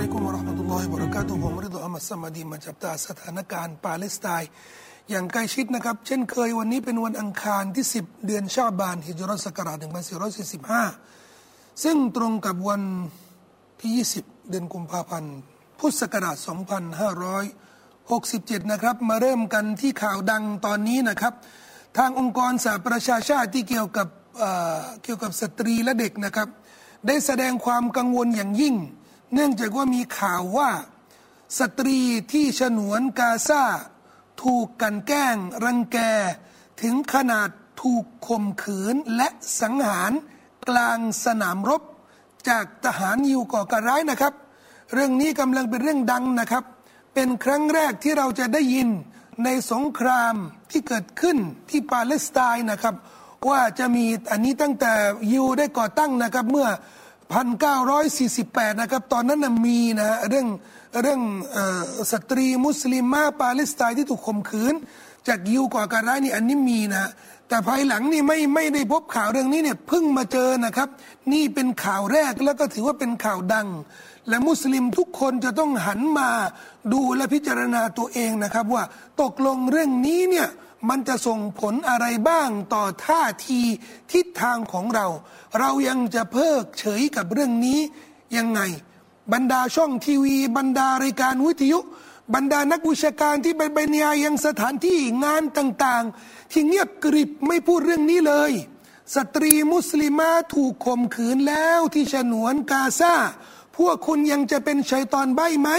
ลัยกุมรอฮ์มะตุลลอฮิบะเราะกาตุฮ์ผมริดอัมัสมาดีมาจับตาสถานการณ์ปาเลสไตน์อย่างใกล้ชิดนะครับ เช่นเคยวันนี้เป็นวันอังคารที่ 10 เดือนชาบานฮิจรัสศักราช1445 ซึ่งตรงกับวันที่ 20 เดือนกุมภาพันธ์ พุทธศักราช 2567 นะครับ มาเริ่มกันที่ข่าวดังตอนนี้นะครับ ทางองค์กรสหประชาชาติที่เกี่ยวกับเกี่ยวกับสตรีและเด็กนะครับ ได้แสดงความกังวลอย่างยิ่ง เนื่องจากว่ามีข่าวว่า สตรีที่ฉนวนกาซาถูกกันแกล้ง รังแก ถึงขนาดถูกข่มขืนและสังหารกลางสนามรบ จากทหารยิวก่อการร้ายนะครับ เรื่องนี้กำลังเป็นเรื่องดังนะครับ เป็นครั้งแรกที่เราจะได้ยินในสงครามที่เกิดขึ้นที่ปาเลสไตน์นะครับ ว่าจะมีอันนี้ตั้งแต่ยูได้ก่อตั้งนะครับเมื่อ 1948 นะครับ ตอนนั้นนะมีนะ เรื่องเรื่องสตรีมุสลิมมาปาเลสไตน์ที่ถูกข่มขืน จากยิวก่อการร้ายนี่อันนี้มีนะ แต่ภายหลังนี่ไม่ไม่ได้พบข่าวเรื่องนี้เนี่ยเพิ่งมาเจอนะครับ นี่เป็นข่าวแรกแล้วก็ถือว่าเป็นข่าวดัง และมุสลิมทุกคนจะต้องหันมาดูและพิจารณาตัวเองนะครับ ว่าตกลงเรื่องนี้เนี่ยมันจะส่งผลอะไรบ้างต่อท่าทีทิศทางของเรา เรายังจะเพิกเฉยกับเรื่องนี้ยังไง บรรดาช่องทีวี บรรดารายการวิทยุ บรรดานักวิชาการที่ไปบรรยายยังสถานที่งานต่างๆ ที่เงียบกริบไม่พูดเรื่องนี้เลย สตรีมุสลิมาถูกข่มขืนแล้วที่ฉนวนกาซา พวกคุณยังจะเป็นชัยตอนใบไหม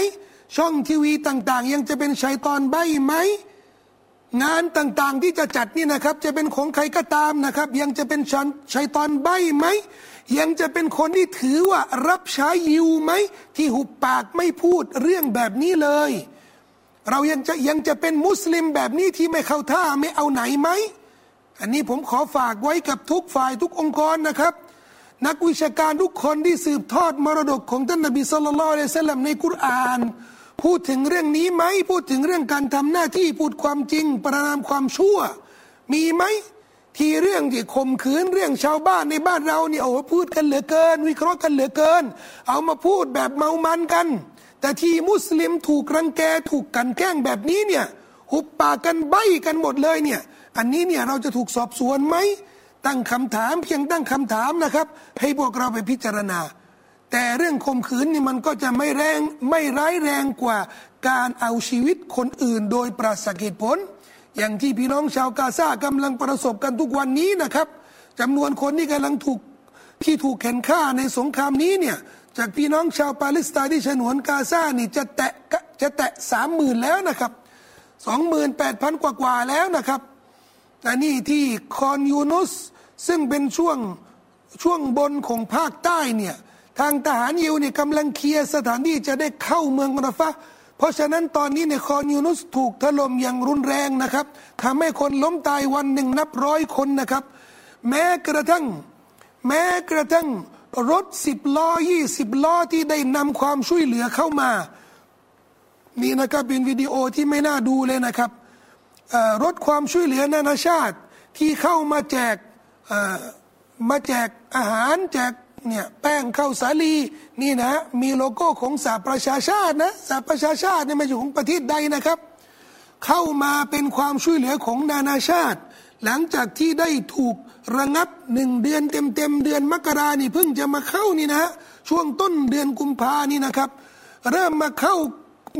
ช่องทีวีต่างๆ ยังจะเป็นชัยตอนใบไหม งานต่างๆที่จะจัดนี่นะครับ จะเป็นของใครก็ตามนะครับ ยังจะเป็นชันชายตอนใบไหม ยังจะเป็นคนที่ถือว่ารับใช้ยิวไหม ที่หุบปากไม่พูดเรื่องแบบนี้เลย เรายังจะยังจะเป็นมุสลิมแบบนี้ที่ไม่เข้าท่าไม่เอาไหนไหม อันนี้ผมขอฝากไว้กับทุกฝ่ายทุกองค์กรนะครับ นักวิชาการทุกคนที่สืบทอดมรดกของท่านนบีสุลต่านละสัลลัมในกุรอาน พูดถึงเรื่องนี้ไหมพูดถึงเรื่องการทำหน้าที่พูดความจริง ประนามความชั่ว มีไหมที่เรื่องที่ข่มขืนเรื่องชาวบ้านในบ้านเราเนี่ยโอ้พูดกันเหลือเกิน วิเคราะห์กันเหลือเกิน เอามาพูดแบบเมามันกัน แต่ที่มุสลิมถูกรังแกถูกกันแกล้งแบบนี้เนี่ยหุบปากกันใบกันหมดเลยเนี่ยอันนี้เนี่ยเราจะถูกสอบสวนไหม ตั้งคำถามเพียงตั้งคำถามนะครับ ให้พวกเราไปพิจารณา แต่เรื่องข่มขืนนี่มันก็จะไม่แรงไม่ร้ายแรงกว่าการเอาชีวิตคนอื่น โดยปราศจากผล อย่างที่พี่น้องชาวกาซากำลังประสบกันทุกวันนี้นะครับจำนวนคนที่กำลังถูกที่ถูกแข่นฆ่าในสงครามนี้เนี่ยจากพี่น้องชาวปาเลสไตน์ที่ฉนวนกาซานี่จะแตะจะแตะสามหมื่นแล้วนะครับสองหมื่นแปดพันกว่ากว่าแล้วนะครับแต่นี่ที่คอนยูนุส ซึ่งเป็นช่วงช่วงบนของภาคใต้เนี่ยทางทหารยิวเนี่ยกำลังเคลียร์สถานที่จะได้เข้าเมืองราฟะเพราะฉะนั้นตอนนี้ในคอนยูนุสถูกถล่มอย่างรุนแรงนะครับทำให้คนล้มตายวันหนึ่งนับร้อยคนนะครับ แม้กระทั่งแม้กระทั่งรถสิบล้อยี่สิบล้อที่ได้นำความช่วยเหลือเข้ามา นี่นะครับเป็นวิดีโอที่ไม่น่าดูเลยนะครับรถความช่วยเหลือนานาชาติที่เข้ามาแจก มาแจกอาหารแจกเนี่ยแป้งข้าวสาลีนี่นะมีโลโก้ของสหประชาชาตินะสหประชาชาติเนี่ยมาอยู่ของประเทศใดนะครับ เข้ามาเป็นความช่วยเหลือของนานาชาติ หลังจากที่ได้ถูกระงับหนึ่งเดือนเต็มเต็มเดือนมกรานี่เพิ่งจะมาเข้านี่นะช่วงต้นเดือนกุมภานี่นะครับ เริ่มมาเข้า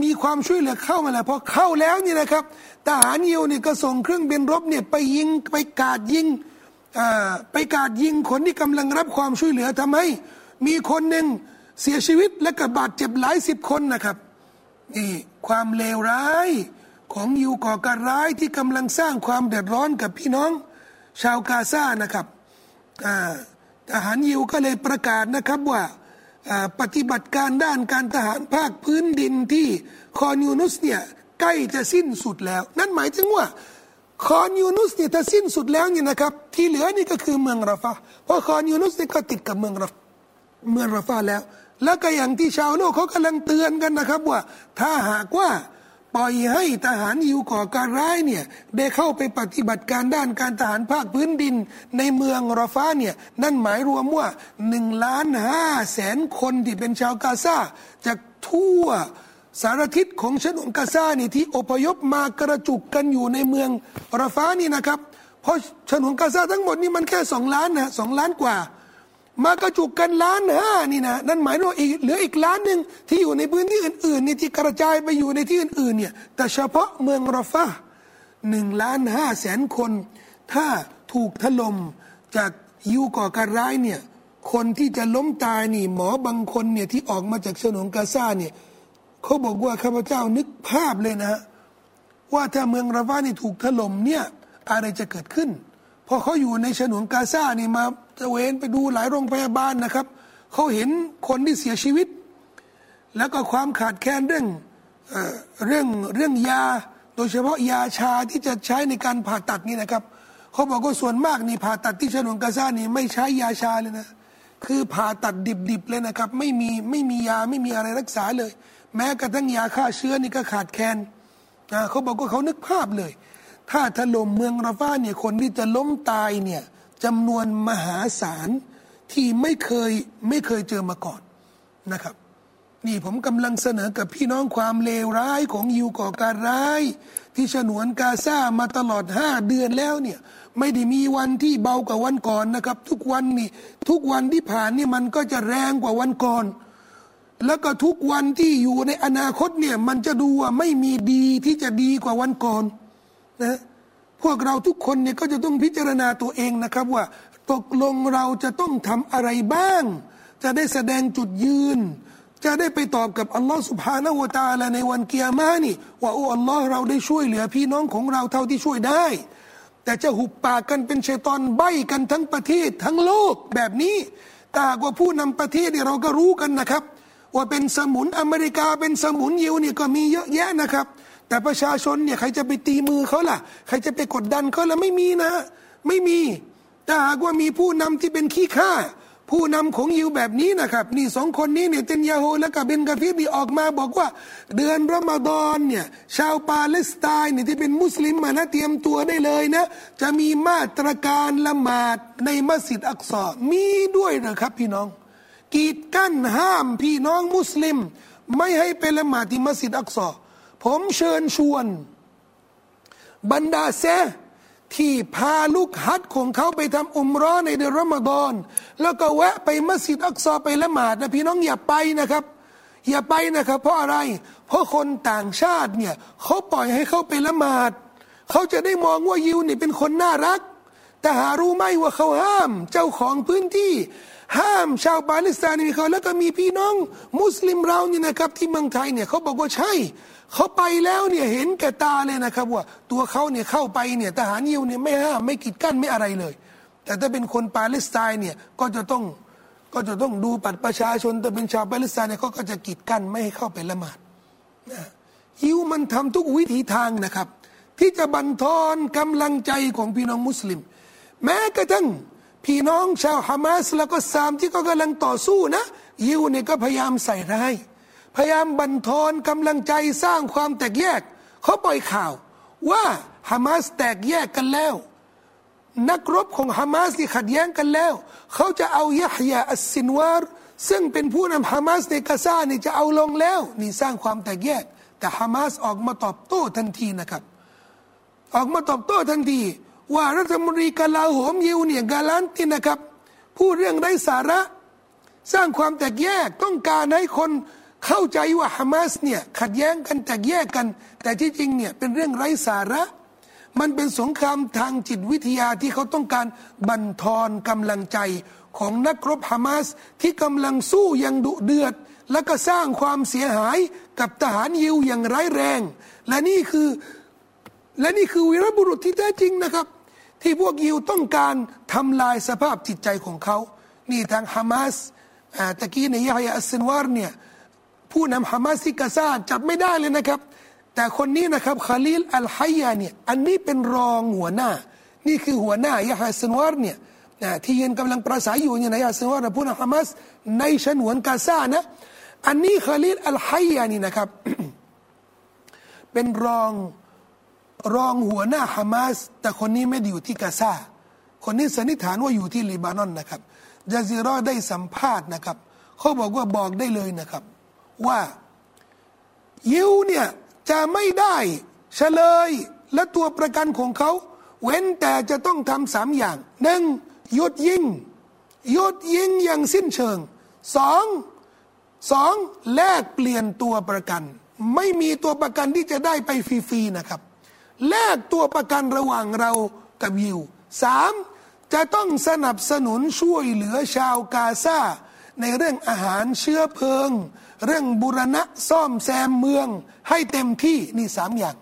มีความช่วยเหลือเข้ามาแล้วพอเข้าแล้วนี่นะครับทหารยิวนี่ก็ส่งเครื่องบินรบเนี่ยไปยิงไปกาดยิง ไปกาดยิงคนที่กำลังรับความช่วยเหลือทำให้มีคนหนึ่งเสียชีวิตและก็บาดเจ็บหลายสิบคนนะครับนี่ความเลวร้ายของยูก่อการร้ายที่กำลังสร้างความเดือดร้อนกับพี่น้องชาวกาซานะครับทหารยิวก็เลยประกาศนะครับว่าปฏิบัติการด้านการทหารภาคพื้นดินที่คอนยูนุสเนี่ยใกล้จะสิ้นสุดแล้ว นั่นหมายถึงว่า คอนยูนุสเนี่ยถ้าสิ้นสุดแล้วเนี่ยนะครับ ที่เหลือนี่ก็คือเมืองราฟาเพราะคอนยูนุสเนี่ยก็ติดกับเมืองราเมืองราฟาแล้ว แล้วก็อย่างที่ชาวโลกเขากำลังเตือนกันนะครับ ว่าถ้าหากว่าปล่อยให้ทหารยูก่อการร้ายเนี่ยได้เข้าไปปฏิบัติการด้านการทหารภาคพื้นดิน ในเมืองราฟาเนี่ยนั่นหมายรวมว่าหนึ่งล้านห้าแสนคนที่เป็นชาวกาซาจะทั่ว สารทิศของชนวนกาซานี่ที่อพยพมากระจุกกันอยู่ในเมืองราฟานี่นะครับ เพราะชนวนกาซาทั้งหมดนี่มันแค่สองล้านนะสองล้านกว่า มากระจุกกันล้านห้านี่นะนั่นหมายว่าอีกเหลืออีกล้านหนึ่งที่อยู่ในพื้นที่อื่นๆนี่ที่กระจายไปอยู่ในที่อื่นๆเนี่ยแต่เฉพาะเมืองราฟาหนึ่งล้านห้าแสนคน ถ้าถูกถล่มจากยูก่อการร้ายเนี่ยคนที่จะล้มตายนี่หมอบางคนเนี่ยที่ออกมาจากฉนวนกาซาเนี่ย เขาบอกว่าข้าพเจ้านึกภาพเลยนะ ว่าถ้าเมืองราวานี่ถูกถล่มเนี่ยอะไรจะเกิดขึ้นพอเขาอยู่ในฉนวนกาซานี่มาตะเวนไปดูหลายโรงพยาบาลนะครับเขาเห็นคนที่เสียชีวิต แล้วก็ความขาดแคลนเรื่องเรื่องเรื่องยา โดยเฉพาะยาชาที่จะใช้ในการผ่าตัดนี่นะครับเขาบอกว่าส่วนมากนี่ผ่าตัดที่ฉนวนกาซานี่ไม่ใช้ยาชาเลยนะคือผ่าตัดดิบๆเลยนะครับ ไม่มีไม่มียาไม่มีอะไรรักษาเลย แม้กระทั่งยาฆ่าเชื้อนี่ก็ขาดแคลนเขาบอกว่าเขานึกภาพเลย ถ้าถล่มเมืองราฟาเนี่ยคนที่จะล้มตายเนี่ยจำนวนมหาศาลที่ไม่เคยไม่เคยเจอมาก่อนนะครับ นี่ผมกำลังเสนอกับพี่น้องความเลวร้ายของยูก่อการร้าย ที่ฉนวนกาซามาตลอดห้าเดือนแล้วเนี่ยไม่ได้มีวันที่เบากว่าวันก่อนนะครับ ทุกวันนี่ทุกวันที่ผ่านนี่มันก็จะแรงกว่าวันก่อน แล้วก็ทุกวันที่อยู่ในอนาคตเนี่ย มันจะดูว่าไม่มีดีที่จะดีกว่าวันก่อนนะพวกเราทุกคนเนี่ยก็จะต้องพิจารณาตัวเองนะครับ ว่าตกลงเราจะต้องทำอะไรบ้าง จะได้แสดงจุดยืน จะได้ไปตอบกับอัลลอฮฺสุบฮานาวตาลาในวันเกียร์มานี่ ว่าโอ้อัลลอฮ์เราได้ช่วยเหลือพี่น้องของเราเท่าที่ช่วยได้ แต่จะหุบปากกันเป็นเชตอนใบกันทั้งประเทศทั้งโลกแบบนี้แต่ว่าผู้นำประเทศเนี่ยเราก็รู้กันนะครับ ว่าเป็นสมุนอเมริกาเป็นสมุนยิวเนี่ยก็มีเยอะแยะนะครับ แต่ประชาชนเนี่ยใครจะไปตีมือเขาล่ะ ใครจะไปกดดันเขาล่ะไม่มีนะ ไม่มีแต่หากว่ามีผู้นำที่เป็นขี้ข้าผู้นำของยิวแบบนี้นะครับ นี่สองคนนี้เนี่ยเตนยาโฮและกับเบนกาฟีดีออกมาบอกว่า เดือนรอมฎอนเนี่ยชาวปาเลสไตน์เนี่ยที่เป็นมุสลิมมานะเตรียมตัวได้เลยนะ จะมีมาตรการละหมาดในมัสยิดอักษรมีด้วยนะครับพี่น้อง กีดกั้นห้ามพี่น้องมุสลิม ไม่ให้ไปละหมาดที่มัสยิดอักษรผมเชิญชวน บรรดาเซที่พาลูกฮัดของเขาไปทำอุมร้อในเดือนรอมฎอนแล้วก็แวะไปมัสยิดอักซอไปละหมาดนะพี่น้องอย่าไปนะครับ อย่าไปนะครับ เพราะอะไร เพราะคนต่างชาติเนี่ยเขาปล่อยให้เขาไปละหมาดเขาจะได้มองว่ายิวนี่เป็นคนน่ารัก แต่หารู้ไหมว่าเขาห้าม เจ้าของพื้นที่ ห้ามชาวปาเลสไตน์มีเขาแล้วก็มีพี่น้อง มุสลิมเราเนี่ยนะครับ ที่เมืองไทยเนี่ยเขาบอกว่าใช่เขาไปแล้วเนี่ยเห็นแก่ตาเลยนะครับ ว่าตัวเขาเนี่ยเข้าไปเนี่ยทหารยิวเนี่ยไม่ห้ามไม่กีดกั้นไม่อะไรเลย แต่ถ้าเป็นคนปาเลสไตน์เนี่ยก็จะต้องก็จะต้องดูปัดประชาชนแต่เป็นชาวปาเลสไตน์เนี่ยเขาก็จะกีดกั้นไม่ให้เข้าไปละหมาดยิวมันทำทุกวิถีทางนะครับ ที่จะบันทอนกำลังใจของพี่น้องมุสลิม แม้กระทั่ง พี่น้องชาวฮามาสแล้วก็ซามที่ก็กำลังต่อสู้นะยิวเนี่ยก็พยายามใส่ร้ายพยายามบั่นทอนกำลังใจสร้างความแตกแยก เขาปล่อยข่าว ว่าฮามาสแตกแยกกันแล้ว นักรบของฮามาสที่ขัดแย้งกันแล้ว เขาจะเอายะฮยาอัสซินวารซึ่งเป็นผู้นำฮามาสในกาซานี่จะเอาลงแล้ว นี่สร้างความแตกแยก แต่ฮามาสออกมาตอบโต้ทันทีนะครับ ออกมาตอบโต้ทันที ว่ารัฐมนตรีกาลาโหมยิวเนี่ยกาลันตินะครับพูดเรื่องไร้สาระ สร้างความแตกแยกต้องการให้คนเข้าใจว่าฮามาสเนี่ยขัดแย้งกันแตกแยกกัน แต่ที่จริงเนี่ยเป็นเรื่องไร้สาระ มันเป็นสงครามทางจิตวิทยาที่เขาต้องการบันทอนกำลังใจของนักรบฮามาสที่กำลังสู้อย่างดุเดือด และก็สร้างความเสียหายกับทหารยิวอย่างร้ายแรง และนี่คือและนี่คือวีรบุรุษที่แท้จริงนะครับ ที่พวกยิวต้องการทำลายสภาพจิตใจของเขา นี่ทางฮามาสตะกี้ในยาฮยาอัสซินวารเนี่ยผู้นำฮามาสที่กาซาจับไม่ได้เลยนะครับ แต่คนนี้นะครับคาลีลอัลฮัยยาเนี่ยอันนี้เป็นรองหัวหน้า นี่คือหัวหน้ายาฮัสนวารเนี่ยที่ยืนกำลังประสายอยู่เนี่ยนายาสนวารผู้นำฮามาสในฉนวนกาซานะอันนี้คาลีลอัลฮัยยานี่นะครับเป็นรอง รองหัวหน้าฮามาส แต่คนนี้ไม่ได้อยู่ที่กาซาคนนี้สันนิษฐานว่าอยู่ที่ลิบานอนนะครับจาซิรอได้สัมภาษณ์นะครับเขาบอกว่าบอกได้เลยนะครับ ว่ายิวเนี่ยจะไม่ได้เฉลย และตัวประกันของเขา เว้นแต่จะต้องทำสามอย่างหนึ่งยุดยิงยุดยิงอย่างสิ้นเชิงสองสองแลกเปลี่ยนตัวประกัน ไม่มีตัวประกันที่จะได้ไปฟรีๆนะครับ แลกตัวประกันระหว่างเรากับยิวสามจะต้องสนับสนุนช่วยเหลือชาวกาซาในเรื่องอาหารเชื้อเพลิง เรื่องบุรณะซ่อมแซมเมือง ให้เต็มที่นี่สามอย่าง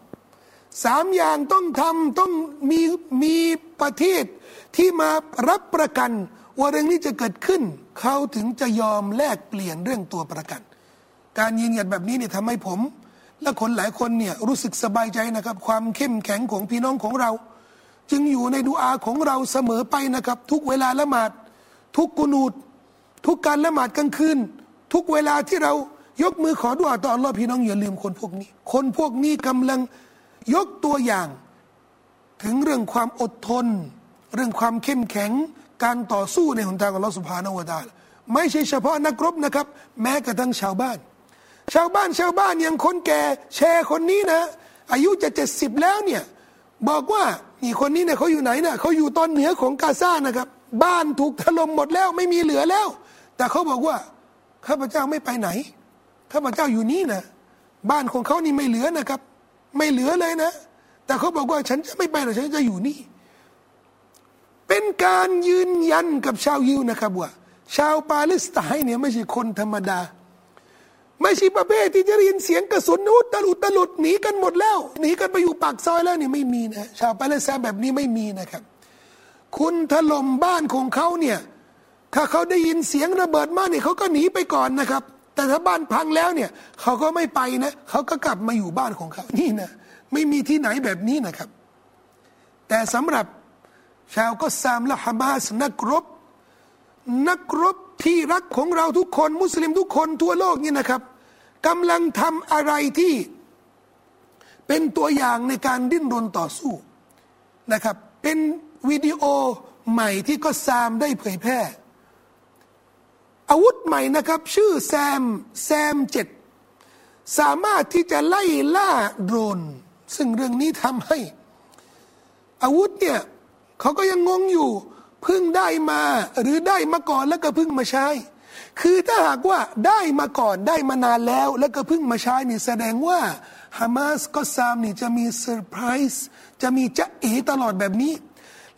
สามอย่างต้องทำต้องมีมีประเทศที่มารับประกัน ว่าเรื่องนี้จะเกิดขึ้น เขาถึงจะยอมแลกเปลี่ยนเรื่องตัวประกัน การยืนหยัดแบบนี้เนี่ยทำให้ผม และคนหลายคนเนี่ยรู้สึกสบายใจนะครับ ความเข้มแข็งของพี่น้องของเรา จึงอยู่ในดูอาของเราเสมอไปนะครับ ทุกเวลาละหมาด ทุกกุนูดทุกการละหมาดกลางคืนทุกเวลาที่เรายกมือขอดุอาต่ออัลลอฮ์พี่น้องอย่าลืมคนพวกนี้ คนพวกนี้กำลังยกตัวอย่าง ถึงเรื่องความอดทน เรื่องความเข้มแข็ง การต่อสู้ในหนทางขอัลลอฮ์สุภาณวตาลไม่ใช่เฉพาะนักรบนะครับ แม้กระทั่งชาวบ้าน ชาวบ้านชาวบ้านอย่างคนแก่แชร์คนนี้นะ อายุจะเจ็ดสิบแล้วเนี่ยบอกว่านี่คนนี้เนี่ยเขาอยู่ไหนเนี่ยเขาอยู่ตอนเหนือของกาซานะครับ บ้านถูกถล่มหมดแล้วไม่มีเหลือแล้ว แต่เขาบอกว่าข้าพเจ้าไม่ไปไหนข้าพเจ้าอยู่นี่นะบ้านของเขานี่ไม่เหลือนะครับ ไม่เหลือเลยนะ แต่เขาบอกว่าฉันจะไม่ไปหรอกฉันจะอยู่นี่ เป็นการยืนยันกับชาวยิวนะครับว่า ชาวปาเลสไตน์เนี่ยไม่ใช่คนธรรมดา ไม่ใช่ประเภทที่จะเรียนเสียงกระสุนนุตลุดตลุดหนีกันหมดแล้วหนีกันไปอยู่ปากซอยแล้วนี่ไม่มีนะชาวปาเลสไตน์แบบนี้ไม่มีนะครับ คุณถล่มบ้านของเขาเนี่ยถ้าเขาได้ยินเสียงระเบิดมาเนี่ยเขาก็หนีไปก่อนนะครับ แต่ถ้าบ้านพังแล้วเนี่ยเขาก็ไม่ไปนะเขาก็กลับมาอยู่บ้านของเขานี่นะไม่มีที่ไหนแบบนี้นะครับ แต่สำหรับชาวก็ซามและฮามาสนักรบ นักรบที่รักของเราทุกคนมุสลิมทุกคนทั่วโลกนี่นะครับ กำลังทำอะไรที่เป็นตัวอย่างในการดิ้นรนต่อสู้นะครับ เป็นวิดีโอใหม่ที่ก็ซามได้เผยแพร่ อาวุธใหม่นะครับ ชื่อแซมแซมเจ็ดสามารถที่จะไล่ล่าโดรน ซึ่งเรื่องนี้ทำให้ อาวุธเนี่ยเขาก็ยังงงอยู่เพิ่งได้มาหรือได้มาก่อนแล้วก็เพิ่งมาใช้ คือถ้าหากว่าได้มาก่อนได้มานานแล้ว แล้วก็เพิ่งมาใช้นี่แสดงว่าฮามาสก็ซามนี่จะมีเซอร์ไพรส์จะมีจะเอตลอดแบบนี้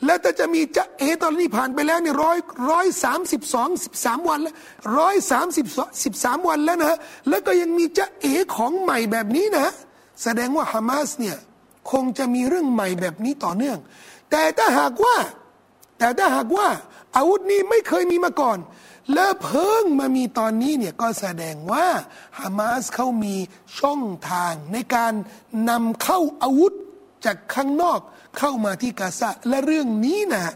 แล้วถ้าจะมีจะเอตอนนี้ผ่านไปแล้วนี่ร้อยร้อยสามสิบสองสิบสามวันแล้วร้อยสามสิบสิบสามวันแล้วนะแล้วก็ยังมีจะเอของใหม่แบบนี้นะ แสดงว่าฮามาสเนี่ยคงจะมีเรื่องใหม่แบบนี้ต่อเนื่อง แต่ถ้าหากว่า แต่ถ้าหากว่าอาวุธนี้ไม่เคยมีมาก่อน แล้วเพิ่งมามีตอนนี้เนี่ยก็แสดงว่าฮามาสเขามีช่องทางในการนำเข้าอาวุธจากข้างนอกเข้ามาที่กาซาและเรื่องนี้นะ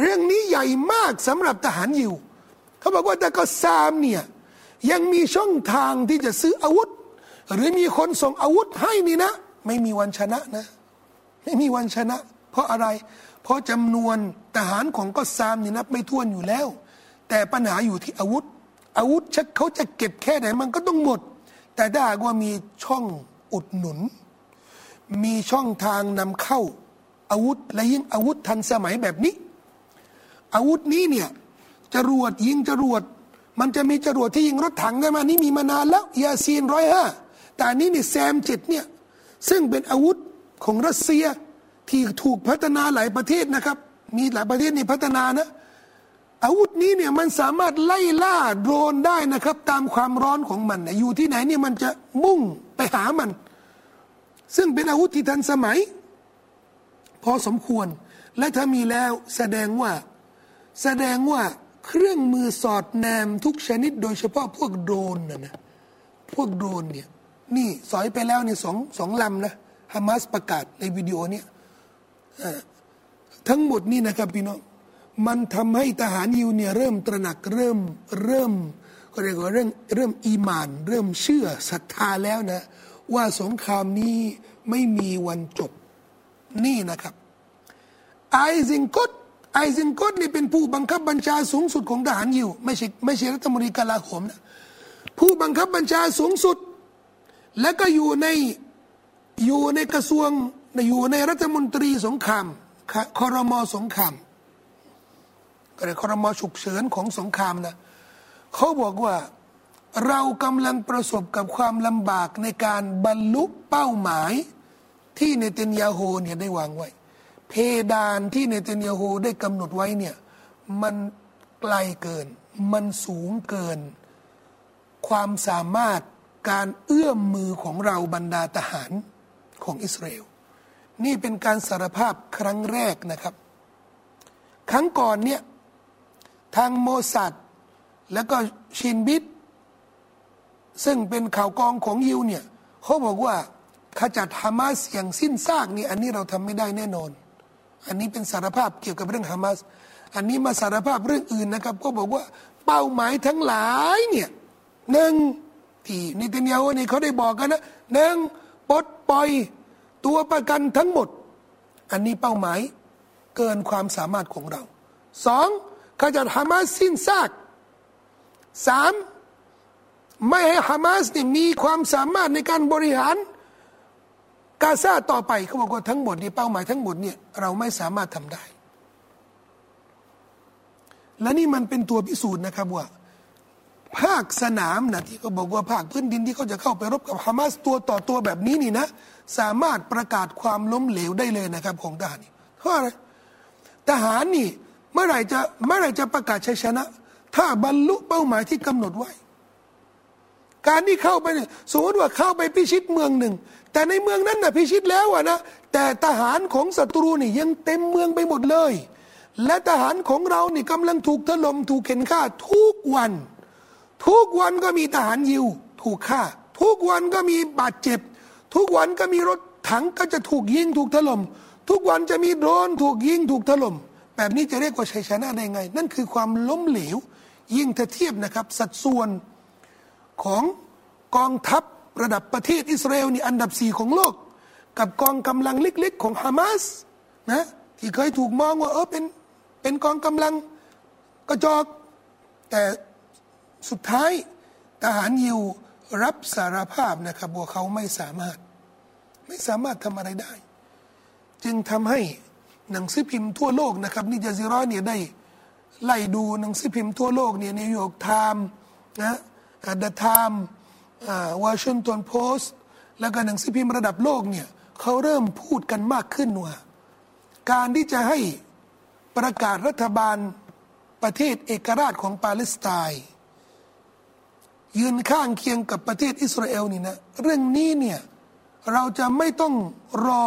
เรื่องนี้ใหญ่มากสำหรับทหารยิวเขาบอกว่าแต่ก็ซามเนี่ยยังมีช่องทางที่จะซื้ออาวุธ หรือมีคนส่งอาวุธให้นี่นะ ไม่มีวันชนะนะ ไม่มีวันชนะ เพราะอะไร เพราะจำนวนทหารของก็ซามนี่นับไม่ถ้วนอยู่แล้ว แต่ปัญหาอยู่ที่อาวุธ อาวุธชักเขาจะเก็บแค่ไหนมันก็ต้องหมด แต่ถ้าหากว่ามีช่องอุดหนุน มีช่องทางนำเข้าอาวุธและยิ่งอาวุธทันสมัยแบบนี้ อาวุธนี้เนี่ยจรวดยิงจรวดมันจะมีจรวดที่ยิงรถถังได้มานี่มีมานานแล้วยาซีนร้อยห้าแต่นนี้นี่แซมเจ็ดเนี่ยซึ่งเป็นอาวุธของรัสเซียที่ถูกพัฒนาหลายประเทศนะครับ มีหลายประเทศนี่พัฒนานะ อาวุธนี้เนี่ยมันสามารถไล่ล่าโดรนได้นะครับ ตามความร้อนของมันอยู่ที่ไหนเนี่ยมันจะมุ่งไปหามัน ซึ่งเป็นอาวุธที่ทันสมัย พอสมควร และถ้ามีแล้วแสดงว่า แสดงว่าเครื่องมือสอดแนมทุกชนิด โดยเฉพาะพวกโดรนนะนะพวกโดรนเนี่ยนี่สอยไปแล้วเนี่ยสองสองลำนะฮามาสประกาศในวิดีโอเนี่ยทั้งหมดนี่นะครับพี่น้อง มันทำให้ทหารยิวเนี่ยเริ่มตระหนักเริ่มเริ่มก็เรียกว่าเรื่องเริ่มอีมาน เริ่มเชื่อศรัทธาแล้วนะ ว่าสงครามนี้ไม่มีวันจบนี่นะครับไอซิงกตไอซิงกตนี่เป็นผู้บังคับบัญชาสูงสุดของทหารยิวไม่ใช่ไม่ใช่รัฐมนตรีกลาโหมนะผู้บังคับบัญชาสูงสุด และก็อยู่ในอยู่ในกระทรวงอยู่ในรัฐมนตรีสงครามคอรมอสงคราม ก็เลยคอรมอฉุกเฉินของสงครามนะเขาบอกว่าเรากำลังประสบกับความลำบากในการบรรลุเป้าหมายที่เนเธนยาโฮเนี่ยได้วางไว้ เพดานที่เนเธนยาโฮได้กำหนดไว้เนี่ยมันไกลเกิน มันสูงเกิน ความสามารถการเอื้อมมือของเราบรรดาทหารของอิสราเอลนี่เป็นการสารภาพครั้งแรกนะครับ ครั้งก่อนเนี่ย ทางโมซัดแล้วก็ชินบิดซึ่งเป็นข่าวกองของยิวเนี่ยเขาบอกว่าขจัดฮามาสอย่างสิ้นซากนี่อันนี้เราทำไม่ได้แน่นอน อันนี้เป็นสารภาพเกี่ยวกับเรื่องฮามาสอันนี้มาสารภาพเรื่องอื่นนะครับ ก็บอกว่าเป้าหมายทั้งหลายเนี่ยหนึ่งที่นิตินยาโนี่เขาได้บอกกันนะหนึ่งปลดปล่อยตัวประกันทั้งหมด อันนี้เป้าหมายเกินความสามารถของเราสอง ขจัดฮามาสสิ้นซากสามไม่ให้ฮามาสเนี่ยมีความสามารถในการบริหารกาซาต่อไปเขาบอกว่าทั้งหมดนี่เป้าหมายทั้งหมดเนี่ยเราไม่สามารถทำได้ และนี่มันเป็นตัวพิสูจน์นะครับว่า ภาคสนามนะที่เขาบอกว่าภาคพื้นดินที่เขาจะเข้าไปรบกับฮามาสตัวต่อตัวแบบนี้นี่นะ สามารถประกาศความล้มเหลวได้เลยนะครับของทหารเพราะอะไรทหารนี่ เมื่อไหร่จะเมื่อไหร่จะประกาศชัยชนะ ถ้าบรรลุเป้าหมายที่กำหนดไว้ การที่เข้าไปเนี่ยสมมติว่าเข้าไปพิชิตเมืองหนึ่ง แต่ในเมืองนั้นนะพิชิตแล้วอะนะแต่ทหารของศัตรูนี่ยังเต็มเมืองไปหมดเลย และทหารของเรานี่กำลังถูกถล่มถูกเข็นฆ่าทุกวัน ทุกวันก็มีทหารยิวถูกฆ่า ทุกวันก็มีบาดเจ็บ ทุกวันก็มีรถถังก็จะถูกยิงถูกถล่มทุกวันจะมีโดรนถูกยิงถูกถล่ม แบบนี้จะเรียกว่าชัยชนะได้ไง นั่นคือความล้มเหลว ยิ่งถ้าเทียบนะครับ สัดส่วนของกองทัพระดับประเทศอิสราเอลนี่อันดับสี่ของโลก กับกองกำลังเล็กๆ ของฮามาสนะที่เคยถูกมองว่าเออเป็นเป็นกองกำลังกระจอก แต่สุดท้ายทหารยิวรับสารภาพนะครับว่าเขาไม่สามารถ ไม่สามารถทำอะไรได้ จึงทำให้ หนังสือพิมพ์ทั่วโลกนะครับนิจาซิรอเนี่ยได้ไล่ดูหนังสือพิมพ์ทั่วโลกเนี่ยนิวยอร์กไทม์นะเดอะไทม์วอชิงตันโพสต์แล้วก็หนังสือพิมพ์ระดับโลกเนี่ยเขาเริ่มพูดกันมากขึ้นว่าการที่จะให้ประกาศรัฐบาลประเทศเอกราชของปาเลสไตน์ยืนข้างเคียงกับประเทศอิสราเอลนี่นะเรื่องนี้เนี่ยเราจะไม่ต้องรอ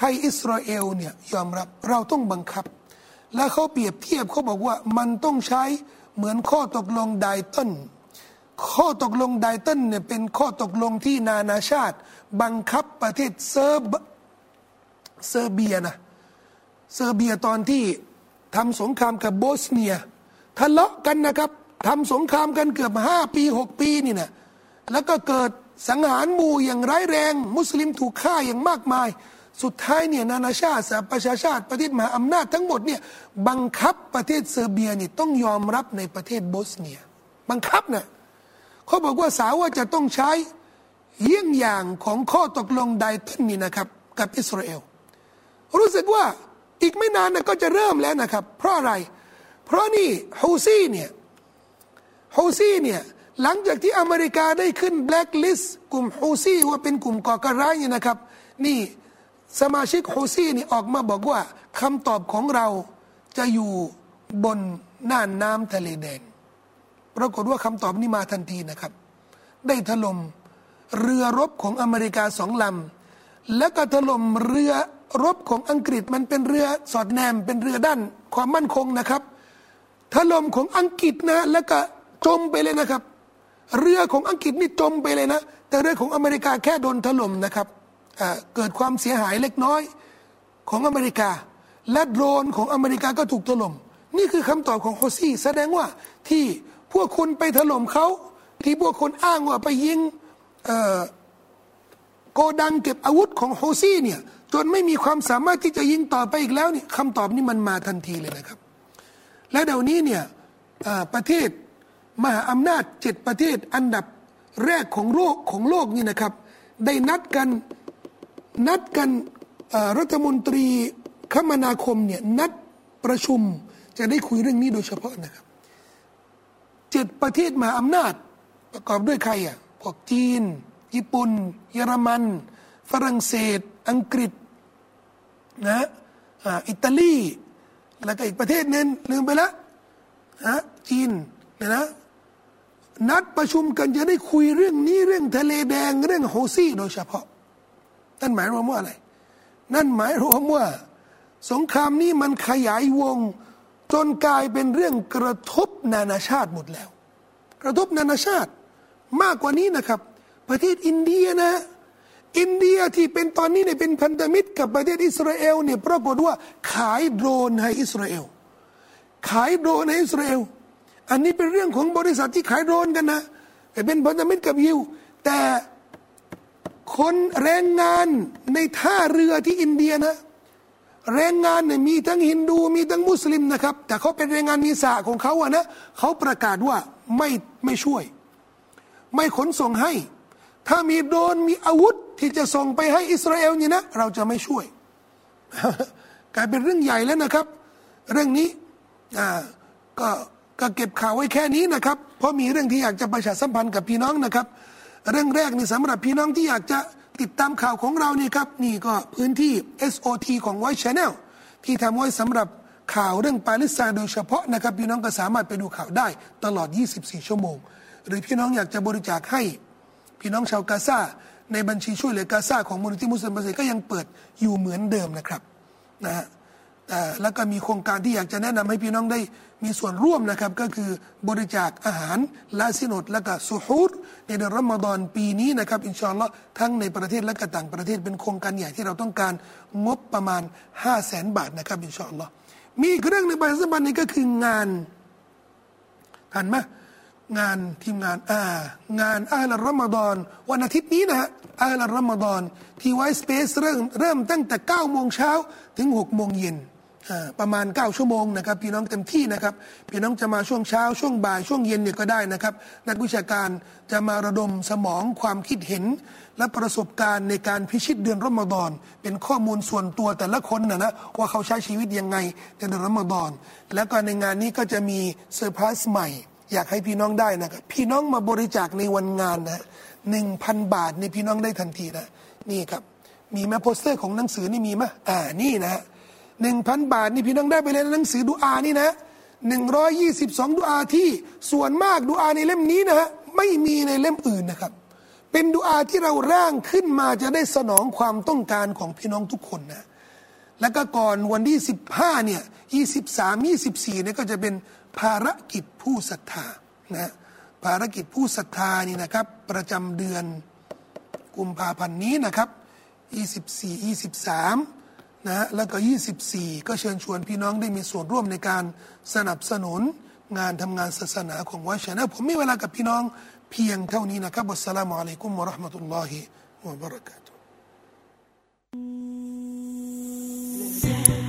ให้อิสราเอลเนี่ยยอมรับเราต้องบังคับ และเขาเปรียบเทียบเขาบอกว่ามันต้องใช้เหมือนข้อตกลงไดตันข้อตกลงไดตันเนี่ยเป็นข้อตกลงที่นานาชาติ บังคับประเทศเซอร์เซอร์เบียนะเซอร์เบียตอนที่ทำสงครามกับโบสเนียทะเลาะกันนะครับทำสงครามกันเกือบห้าปีหกปีนี่นะแล้วก็เกิดสังหารหมู่อย่างร้ายแรง มุสลิมถูกฆ่าอย่างมากมาย สุดท้ายเนี่ยนานาชาติสหประชาชาติประเทศมหาอำนาจทั้งหมดเนี่ยบังคับประเทศเซอร์เบียนี่ต้องยอมรับในประเทศโบสเนีย บังคับนะเขาบอกว่าสาวว่าจะต้องใช้เยี่ยงอย่างของข้อตกลงไดตันนี่นะครับ กับอิสราเอล รู้สึกว่าอีกไม่นานนะก็จะเริ่มแล้วนะครับ เพราะอะไร เพราะนี่ฮูซี่เนี่ยฮูซี่เนี่ยหลังจากที่อเมริกาได้ขึ้นแบล็คลิสต์กลุ่มฮูซี่ว่าเป็นกลุ่มก่อการร้ายเนี่ยนะครับ นี่ สมาชิกฮูซี่นี่ออกมาบอกว่าคำตอบของเราจะอยู่บนน่านน้ำทะเลแดง ปรากฏว่าคำตอบนี้มาทันทีนะครับ ได้ถล่มเรือรบของอเมริกาสองลำและก็ถล่มเรือรบของอังกฤษมันเป็นเรือสอดแนมเป็นเรือด้านความมั่นคงนะครับถล่มของอังกฤษนะแล้วก็จมไปเลยนะครับ เรือของอังกฤษนี่จมไปเลยนะ แต่เรือของอเมริกาแค่โดนถล่มนะครับ เกิดความเสียหายเล็กน้อยของอเมริกา และโดรนของอเมริกาก็ถูกถล่มนี่คือคำตอบของโฮซี่แสดงว่าที่พวกคุณไปถล่มเขาที่พวกคุณอ้างว่าไปยิงโกดังเก็บอาวุธของโฮซี่เนี่ยจนไม่มีความสามารถที่จะยิงต่อไปอีกแล้วนี่คำตอบนี้มันมาทันทีเลยนะครับ และเดี๋ยวนี้เนี่ยประเทศมหาอำนาจเจ็ดประเทศอันดับแรกของโลกของโลกนี่นะครับ ได้นัดกัน นัดกันรัฐมนตรีคมนาคมเนี่ยนัดประชุมจะได้คุยเรื่องนี้โดยเฉพาะนะครับเจ็ดประเทศมหาอำนาจประกอบด้วยใครอะพวกจีน ญี่ปุ่น เยอรมัน ฝรั่งเศส อังกฤษนะอิตาลีแล้วก็อีกประเทศนึงลืมไปแล้วนะจีนนี่ยนะนัดประชุมกันจะได้คุยเรื่องนี้เรื่องทะเลแดงเรื่องโฮซี่โดยเฉพาะ นั่นหมายรวมว่าอะไร นั่นหมายรวมว่า สงครามนี้มันขยายวง จนกลายเป็นเรื่องกระทบนานาชาติหมดแล้ว กระทบนานาชาติมากกว่านี้นะครับ ประเทศอินเดียนะ อินเดียที่เป็นตอนนี้เนี่ยเป็นพันธมิตรกับประเทศอิสราเอลเนี่ยปรากฏว่าขายโดรนให้อิสราเอล ขายโดรนให้อิสราเอล อันนี้เป็นเรื่องของบริษัทที่ขายโดรนกันนะเป็นพันธมิตรกับยิวแต่ คนแรงงานในท่าเรือที่อินเดียนะ แรงงานเนี่ยมีทั้งฮินดูมีทั้งมุสลิมนะครับ แต่เขาเป็นแรงงานมีสาของเขาอะนะเขาประกาศว่าไม่ไม่ช่วย ไม่ขนส่งให้ ถ้ามีโดนมีอาวุธที่จะส่งไปให้อิสราเอลนี่นะ เราจะไม่ช่วย กลายเป็นเรื่องใหญ่แล้วนะครับ เรื่องนี้อ่าก็ก็เก็บข่าวไว้แค่นี้นะครับ เพราะมีเรื่องที่อยากจะประชาสัมพันธ์กับพี่น้องนะครับ เรื่องแรกนี่สำหรับพี่น้องที่อยากจะติดตามข่าวของเรานี่ครับ นี่ก็พื้นที่ SOT ของไวชแนลที่ทำไว้สำหรับข่าวเรื่องปาเลสไตน์โดยเฉพาะนะครับพี่น้องก็สามารถไปดูข่าวได้ตลอด 24 ชั่วโมง หรือพี่น้องอยากจะบริจาคให้ พี่น้องชาวกาซาในบัญชีช่วยเหลือกาซาของมูลนิธิมุสลิมประเสริฐก็ยังเปิดอยู่เหมือนเดิมนะครับนะฮะ แล้วก็มีโครงการที่อยากจะแนะนำให้พี่น้องได้มีส่วนร่วมนะครับ ก็คือบริจาคอาหารลาสินดและก็สุฮูรในเดือนรอมฎอนปีนี้นะครับอินชอนละทั้งในประเทศและก็ต่างประเทศเป็นโครงการใหญ่ที่เราต้องการงบประมาณ 5 0 0แสนบาทนะครับอินชอนละมีอีกเรื่องในบางสัมพันนี้ก็คืองานทันไหมงานทีมงานอ่างานอาลรอมฎอนวันอาทิตย์นี้นะฮะอาลรอมฎอนที่ไวสเปซเริ่มเริ่มตั้งแต่9โมงเช้าถึง6โมงเย็น ประมาณ 9 ชั่วโมงนะครับพี่น้องเต็มที่นะครับพี่น้องจะมาช่วงเช้าช่วงบ่ายช่วงเย็นเนี่ยก็ได้นะครับ นักวิชาการจะมาระดมสมองความคิดเห็น และประสบการณ์ในการพิชิตเดือนรอมฎอน เป็นข้อมูลส่วนตัวแต่ละคนนะนะว่าเขาใช้ชีวิตยังไงในเดือนรอมฎอน แล้วก็ในงานนี้ก็จะมีเซอร์ไพรส์ใหม่อยากให้พี่น้องได้นะครับพี่น้องมาบริจาคในวันงานนะหนึ่งพันบาทในพี่น้องได้ทันทีนะนี่ครับมีไหมโปสเตอร์ของหนังสือนี่มีไหมอ่านี่นะ หนึ่งพันบาทนี่พี่น้องได้ไปเลยหนังสือดูอานี่นะหนึ่งร้อยยี่สิบสองดูอาที่ส่วนมากดูอาในเล่มนี้นะฮะไม่มีในเล่มอื่นนะครับ เป็นดูอาที่เราร่างขึ้นมาจะได้สนองความต้องการของพี่น้องทุกคนนะแล้วก็ก่อนวันที่สิบห้าเนี่ยยี่สิบสามยี่สิบสี่เนี่ยก็จะเป็นภารกิจผู้ศรัทธานะภารกิจผู้ศรัทธานี่นะครับ ประจำเดือนกุมภาพันธ์นี้นะครับยี่สิบสี่ยี่สิบสาม นะแล้วก็ 24 ก็เชิญชวนพี่น้องได้มีส่วนร่วมในการสนับสนุนงานทำงานศาสนาของวัดชนะผมมีเวลากับพี่น้องเพียงเท่านี้นะครับอัสสลามุอะลัยกุมวะราะห์มะตุลลอฮิวะบะเราะกาตุฮ์